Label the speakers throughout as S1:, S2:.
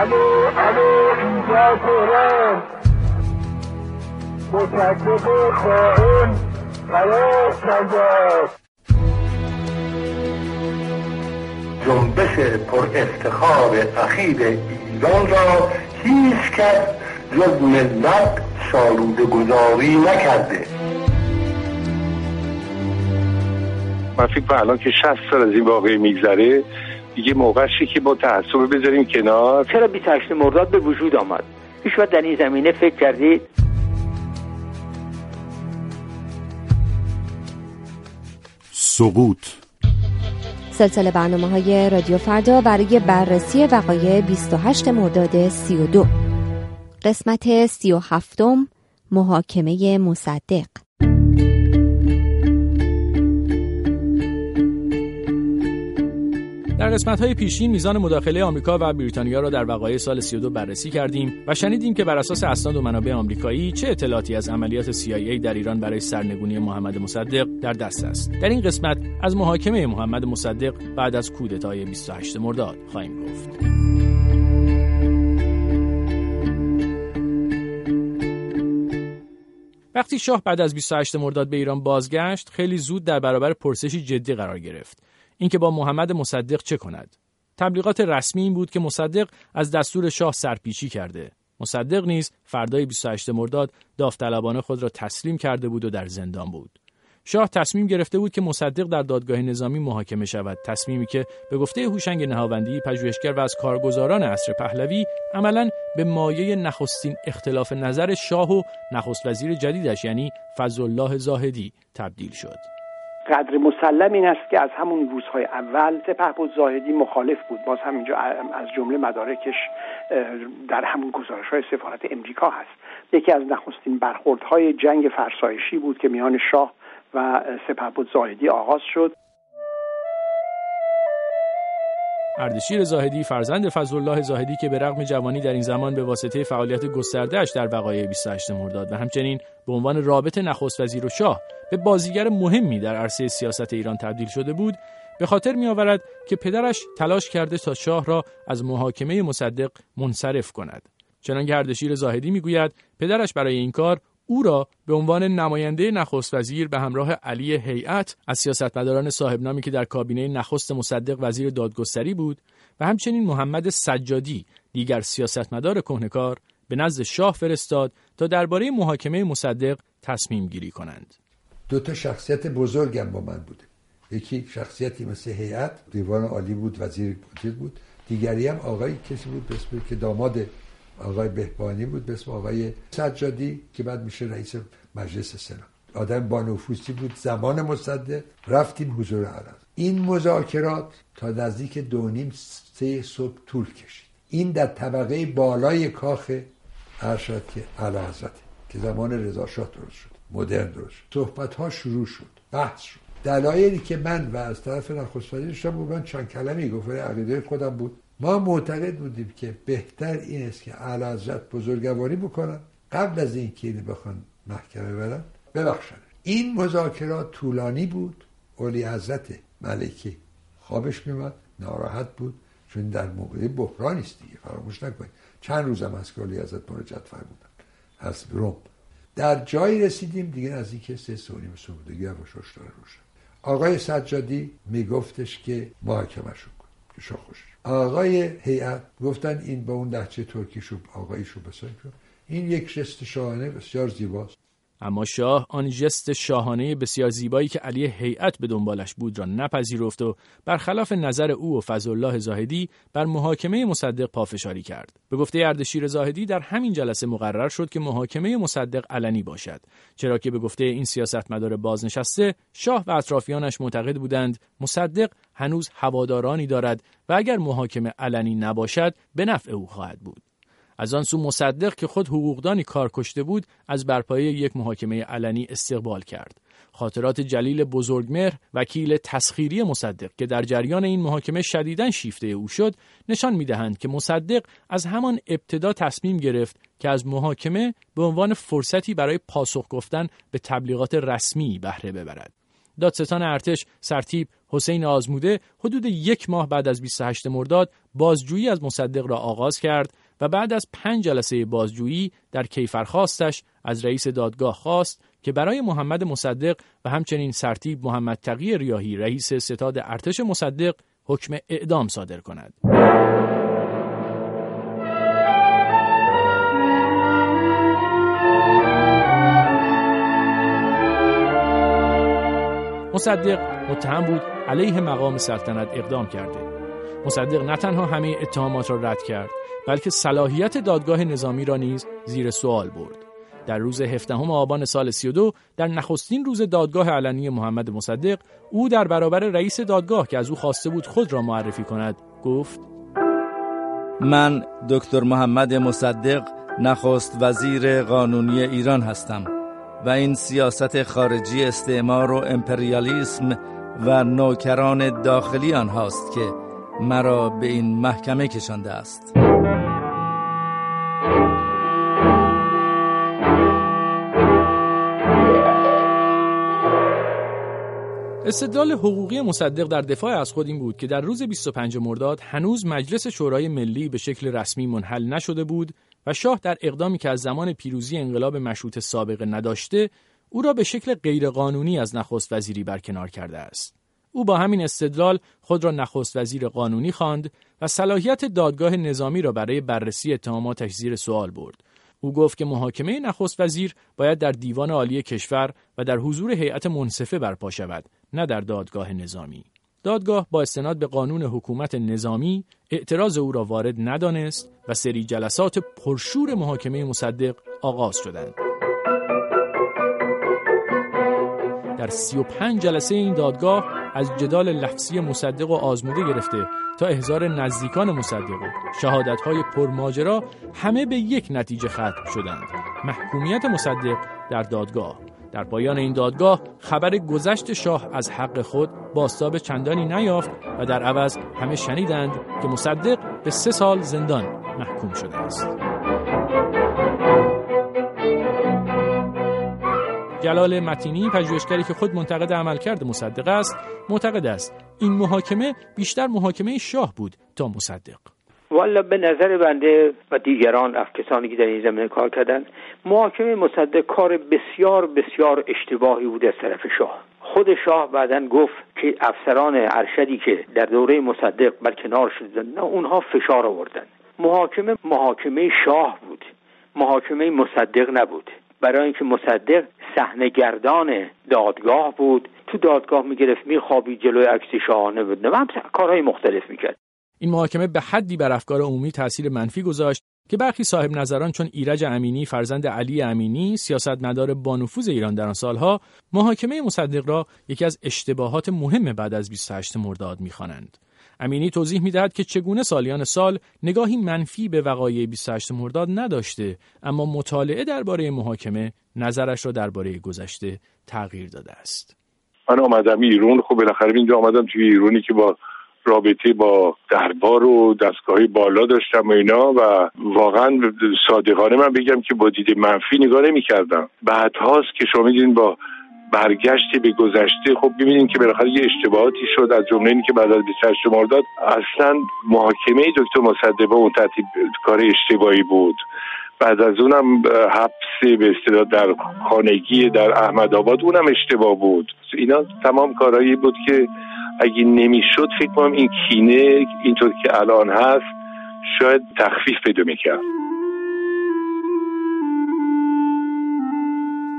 S1: الو الو اینجا تهران متکب خائن قرار نجات
S2: جنبش پر افتخار اخیر ایران را هیچ کس جز ملت سالوده گذاری نکرده. من فکر الان که 60 سال از این واقعی میگذره دیگه موقعشی که با تعصب بذاریم کنار.
S3: چرا 28 مرداد به وجود آمد؟ هیچ در این زمینه فکر کردید
S4: سقوط.
S5: سلسله برنامه های رادیو فردا برای بررسی وقایع 28 مرداد 32 قسمت 37 محاکمه مصدق.
S6: در قسمت های پیشین میزان مداخله آمریکا و بریتانیا را در وقایع سال 32 بررسی کردیم و شنیدیم که بر اساس اسناد و منابع آمریکایی چه اطلاعاتی از عملیات CIA در ایران برای سرنگونی محمد مصدق در دست است. در این قسمت از محاکمه محمد مصدق بعد از کودتای 28 مرداد خواهیم گفت. وقتی شاه بعد از 28 مرداد به ایران بازگشت خیلی زود در برابر پرسشی جدی قرار گرفت اینکه با محمد مصدق چه کند. تبلیغات رسمی این بود که مصدق از دستور شاه سرپیچی کرده. مصدق نیز فردای 28 مرداد داوطلبانه خود را تسلیم کرده بود و در زندان بود. شاه تصمیم گرفته بود که مصدق در دادگاه نظامی محاکمه شود. تصمیمی که به گفته هوشنگ نهاوندی پژوهشگر و از کارگزاران عصر پهلوی عملا به مایه نخستین اختلاف نظر شاه و نخست وزیر جدیدش یعنی فضل الله زاهدی تبدیل شد.
S7: قدر مسلم این است که از همون روزهای اول سپه زاهدی مخالف بود. باز همینجا از جمله مدارکش در همون گزارش های سفارت امریکا هست. یکی از نخستین برخوردهای جنگ فرسایشی بود که میان شاه و سپه زاهدی آغاز شد.
S6: اردشیر زاهدی فرزند فضل الله زاهدی که به رغم جوانی در این زمان به واسطه فعالیت گستردهش در وقایع 28 مرداد و همچنین به عنوان رابط نخست وزیر و شاه به بازیگر مهمی در عرصه سیاست ایران تبدیل شده بود به خاطر می آورد که پدرش تلاش کرده تا شاه را از محاکمه مصدق منصرف کند. چنانکه اردشیر زاهدی می‌گوید پدرش برای این کار او را به عنوان نماینده نخست وزیر به همراه علی هیئت از سیاستمداران صاحب نامی که در کابینه نخست مصدق وزیر دادگستری بود و همچنین محمد سجادی دیگر سیاستمدار کهنکار به نزد شاه فرستاد تا درباره محاکمه مصدق تصمیم گیری کنند.
S8: دو تا شخصیت بزرگم با من بوده. یکی شخصیتی مثل هیئت دیوان عالی بود وزیر بود دیگری هم آقای کسی بود به که داماد آقای بهبانی بود به اسم آقای سجادی که بعد میشه رئیس مجلس سنا آدم با نفوذی بود زمان مصدق. رفتیم حضور عرض این مذاکرات تا نزدیک دو نیم سه صبح طول کشید. این در طبقه بالای کاخ ارشد که که زمان رضا شاه درست شد مدرن درست شد. صحبت ها شروع شد بحث شد. دلایلی که من و از طرف نخست وزیر من چند کلمی گفت عقیده خودم بود. ما معتقد بودیم که بهتر این است که اعلی بزرگواری بکنن قبل از اینکه اینو بخوان محکمه برن ببخشن. این مذاکرات طولانی بود. اولی حضرت ملکه خوابش میمد ناراحت بود چون در موقع بحرانی است دیگه فراموش نکنید. چند روزم از که اولی حضرت مراجعت فرمودن. از روم. در جایی رسیدیم دیگه از اینکه سه سونیم و داره روشن. آقای سجادی میگفتش که محاکمه کن شاه آقای هیئت گفتن این با اون لحچه ترکیشو آقایشو بسن این یک جست شاهانه بسیار زیباست.
S6: اما شاه آن جست شاهانه بسیار زیبایی که علی هیئت به دنبالش بود را نپذیرفت و برخلاف نظر او و فضل الله زاهدی بر محاکمه مصدق پافشاری کرد. به گفته اردشیر زاهدی در همین جلسه مقرر شد که محاکمه مصدق علنی باشد چرا که به گفته این سیاستمدار بازنشسته شاه و اطرافیانش معتقد بودند مصدق هنوز هوادارانی دارد و اگر محاکمه علنی نباشد به نفع او خواهد بود. از آن سو مصدق که خود حقوقدانی کار کشته بود از برپایی یک محاکمه علنی استقبال کرد. خاطرات جلیل بزرگمهر وکیل تسخیری مصدق که در جریان این محاکمه شدیداً شیفته او شد نشان می‌دهند که مصدق از همان ابتدا تصمیم گرفت که از محاکمه به عنوان فرصتی برای پاسخ گفتن به تبلیغات رسمی بهره ببرد. دادستان ارتش سرتیب حسین آزموده حدود یک ماه بعد از 28 مرداد بازجویی از مصدق را آغاز کرد و بعد از پنج جلسه بازجویی در کیفرخواستش از رئیس دادگاه خواست که برای محمد مصدق و همچنین سرتیب محمد تقی ریاهی رئیس ستاد ارتش مصدق حکم اعدام صادر کند. مصدق متهم بود علیه مقام سلطنت اقدام کرده. مصدق نه تنها همه اتهامات را رد کرد بلکه صلاحیت دادگاه نظامی را نیز زیر سوال برد. در روز 17 آبان سال 32 در نخستین روز دادگاه علنی محمد مصدق او در برابر رئیس دادگاه که از او خواسته بود خود را معرفی کند گفت
S9: من دکتر محمد مصدق نخست وزیر قانونی ایران هستم و این سیاست خارجی استعمار و امپریالیسم و نوکران داخلی آنهاست که مرا به این محکمه کشانده است
S6: استدلال حقوقی مصدق در دفاع از خود این بود که در روز 25 مرداد هنوز مجلس شورای ملی به شکل رسمی منحل نشده بود و شاه در اقدامی که از زمان پیروزی انقلاب مشروط سابقه نداشته او را به شکل غیرقانونی از نخست وزیری برکنار کرده است. او با همین استدلال خود را نخست وزیر قانونی خواند و صلاحیت دادگاه نظامی را برای بررسی اتهاماتش زیر سوال برد او گفت که محاکمه نخست وزیر باید در دیوان عالی کشور و در حضور هیئت منصفه برپا شود نه در دادگاه نظامی. دادگاه با استناد به قانون حکومت نظامی اعتراض او را وارد ندانست و سری جلسات پرشور محاکمه مصدق آغاز شدند. در 35 جلسه این دادگاه از جدال لفظی مصدق و آزموده گرفته تا احضار نزدیکان مصدق. و شهادت‌های پرماجرا همه به یک نتیجه ختم شدند. محکومیت مصدق در دادگاه. در پایان این دادگاه خبر گذشت شاه از حق خود باستاب چندانی نیافت و در عوض همه شنیدند که مصدق به سه سال زندان محکوم شده است. جلال متینی پژوهشگری که خود منتقد عملکرد مصدق است معتقد است. این محاکمه بیشتر محاکمه شاه بود تا مصدق.
S3: والا به نظر بنده و دیگران کسانی که در این زمینه کار کردن محاکمه مصدق کار بسیار بسیار اشتباهی بود از طرف شاه. خود شاه بعدا گفت که افسران ارشدی که در دوره مصدق برکنار شدن نه اونها فشار آوردن. محاکمه محاکمه شاه بود. محاکمه مصدق نبود. برای اینکه مصدق صحنه گردان دادگاه بود. تو دادگاه می‌گرفت میخوابی جلوی عکس شاهانه بود. و هم کارهای مختلف می‌کرد
S6: این محاکمه به حدی بر افکار عمومی تاثیر منفی گذاشت که برخی صاحب نظران چون ایرج امینی فرزند علی امینی سیاستمدار بانفوذ ایران در آن سالها محاکمه مصدق را یکی از اشتباهات مهم بعد از 28 مرداد می‌خوانند. امینی توضیح می‌دهد که چگونه سالیان سال نگاهی منفی به وقایع 28 مرداد نداشته اما مطالعه درباره محاکمه نظرش را درباره گذشته تغییر داده است.
S2: من آمدم ایران. خب بالاخره اینجا آمدم توی ایرانی که با رابطه با دربار و دستگاه بالا داشتم و اینا و واقعا صادقانه من بگم که با دید منفی نگاه نمی کردم بعد هاست که شما میدین با برگشتی به گذشته خب ببینید که بالاخره یه اشتباهاتی شد. از جمله اینکه بعد از 28 مرداد اصلا محاکمه دکتر مصدق اون ترتیب کار اشتباهی بود. بعد از اونم حبس به اصطلاح در خانگی در احمد آباد اونم اشتباه بود. اینا تمام کارهایی بود که اگه نمی‌شد فکر کنم این کینه اینطور که الان هست شاید تخفیف پیدا می‌کرد.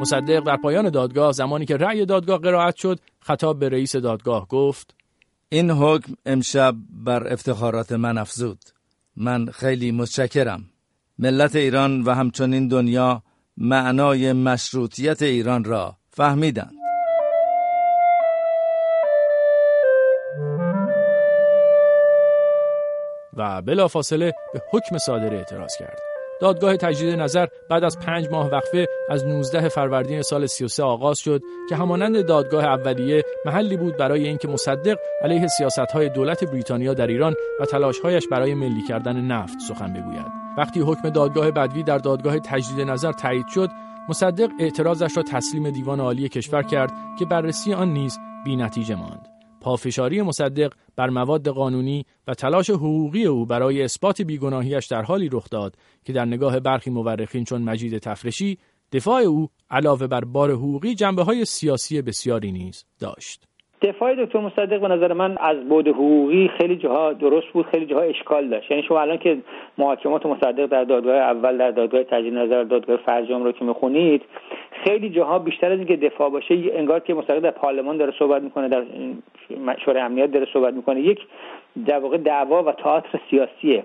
S6: مصدق در پایان دادگاه زمانی که رأی دادگاه قرائت شد خطاب به رئیس دادگاه گفت
S9: این حکم امشب بر افتخارات من افزود. من خیلی متشکرم. ملت ایران و همچنین دنیا معنای مشروطیت ایران را فهمیدند.
S6: و بلافاصله به حکم صادره اعتراض کرد. دادگاه تجدید نظر بعد از پنج ماه وقفه از 19 فروردین سال 33 آغاز شد که همانند دادگاه اولیه محلی بود برای اینکه مصدق علیه سیاستهای دولت بریتانیا در ایران و تلاشهایش برای ملی کردن نفت سخن بگوید. وقتی حکم دادگاه بدوی در دادگاه تجدید نظر تایید شد، مصدق اعتراضش را تسلیم دیوان عالی کشور کرد که بررسی آن نیز بی نتیجه ماند. پافشاری مصدق بر مواد قانونی و تلاش حقوقی او برای اثبات بیگناهیش در حالی رخ داد که در نگاه برخی مورخین چون مجید تفرشی دفاع او علاوه بر بار حقوقی جنبه های سیاسی بسیاری نیز داشت.
S3: دفاع دکتر مصدق به نظر من از بود حقوقی خیلی جاها درست بود خیلی جاها اشکال داشت یعنی شما الان که محاکمات مصدق در دادگاه اول در دادگاه تجدید نظر دادگاه فرجام رو که می‌خونید خیلی جاها بیشتر از اینکه دفاع باشه انگار که مصدق در پارلمان داره صحبت می‌کنه در شورای امنیت داره صحبت می‌کنه. یک در واقع دعوا و تئاتر سیاسیه.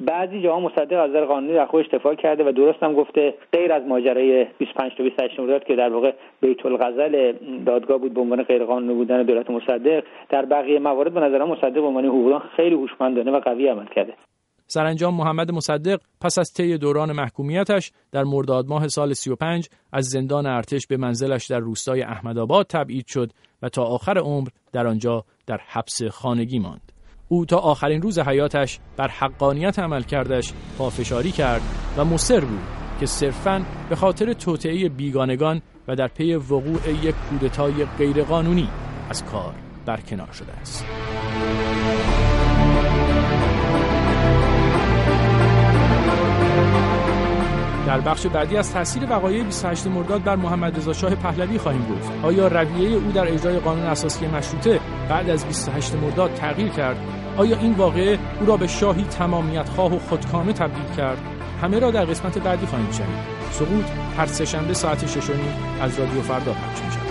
S3: بعضی جاها مصدق از نظر قانونی در خودش دفاع کرده و درست هم گفته. غیر از ماجرای 25 تا 28 مرداد که در واقع بیت الغزل دادگاه بود به عنوان غیر قانونی بودن دولت مصدق در بقیه موارد به نظر مصدق به عنوان حقوقدان خیلی هوشمندانه و قوی عمل کرده.
S6: سرانجام محمد مصدق پس از طی دوران محکومیتش در مرداد ماه سال 35 از زندان ارتش به منزلش در روستای احمدآباد تبعید شد و تا آخر عمر در آنجا در حبس خانگی ماند. او تا آخرین روز حیاتش بر حقانیت عمل کردش پافشاری کرد و مصر بود که صرفاً به خاطر توطعه بیگانگان و در پی وقوع یک کودتای غیرقانونی از کار برکنار شده است. در بخش بعدی از تاثیر وقایع 28 مرداد بر محمد رضا شاه پهلوی خواهیم گفت. آیا رویه او در اجرای قانون اساسی مشروطه بعد از 28 مرداد تغییر کرد؟ آیا این واقعه او را به شاهی تمامیت خواه و خودکامه تبدیل کرد؟ همه را در قسمت بعدی خواهیم شنید. سقوط هر سهشنبه ساعت 6 از رادیو فردا پخش می‌شود.